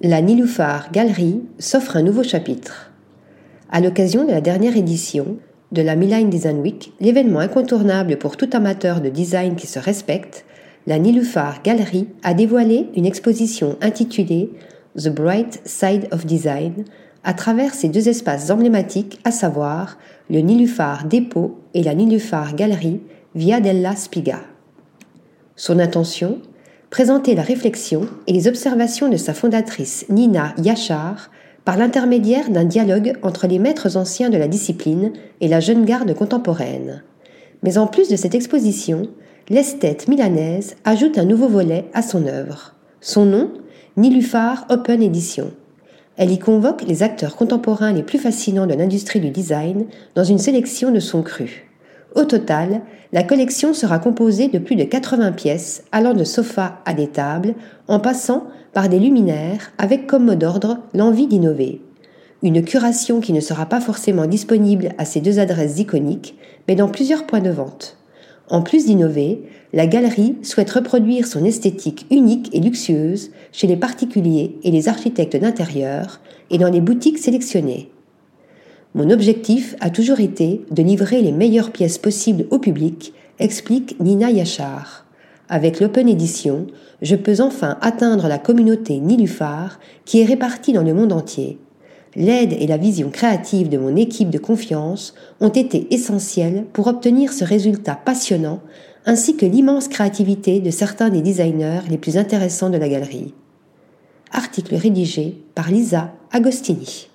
la Niloufar Galerie s'offre un nouveau chapitre. À l'occasion de la dernière édition de la Milan Design Week, l'événement incontournable pour tout amateur de design qui se respecte, la Niloufar Galerie a dévoilé une exposition intitulée The Bright Side of Design à travers ses deux espaces emblématiques, à savoir le Nilufar Dépôt et la Nilufar Galerie via della Spiga. Son intention Présenter la réflexion et les observations de sa fondatrice Nina Yachar par l'intermédiaire d'un dialogue entre les maîtres anciens de la discipline et la jeune garde contemporaine. Mais en plus de cette exposition, l'esthète milanaise ajoute un nouveau volet à son œuvre. Son nom, Nilufar Open Edition. Elle y convoque les acteurs contemporains les plus fascinants de l'industrie du design dans une sélection de son cru. Au total, la collection sera composée de plus de 80 pièces allant de sofas à des tables, en passant par des luminaires avec comme mot d'ordre l'envie d'innover. Une curation qui ne sera pas forcément disponible à ces deux adresses iconiques, mais dans plusieurs points de vente. En plus d'innover, la galerie souhaite reproduire son esthétique unique et luxueuse chez les particuliers et les architectes d'intérieur et dans les boutiques sélectionnées. Mon objectif a toujours été de livrer les meilleures pièces possibles au public, explique Nina Yachar. Avec l'Open Edition, je peux enfin atteindre la communauté Nilufar qui est répartie dans le monde entier. L'aide et la vision créative de mon équipe de confiance ont été essentielles pour obtenir ce résultat passionnant ainsi que l'immense créativité de certains des designers les plus intéressants de la galerie. Article rédigé par Lisa Agostini.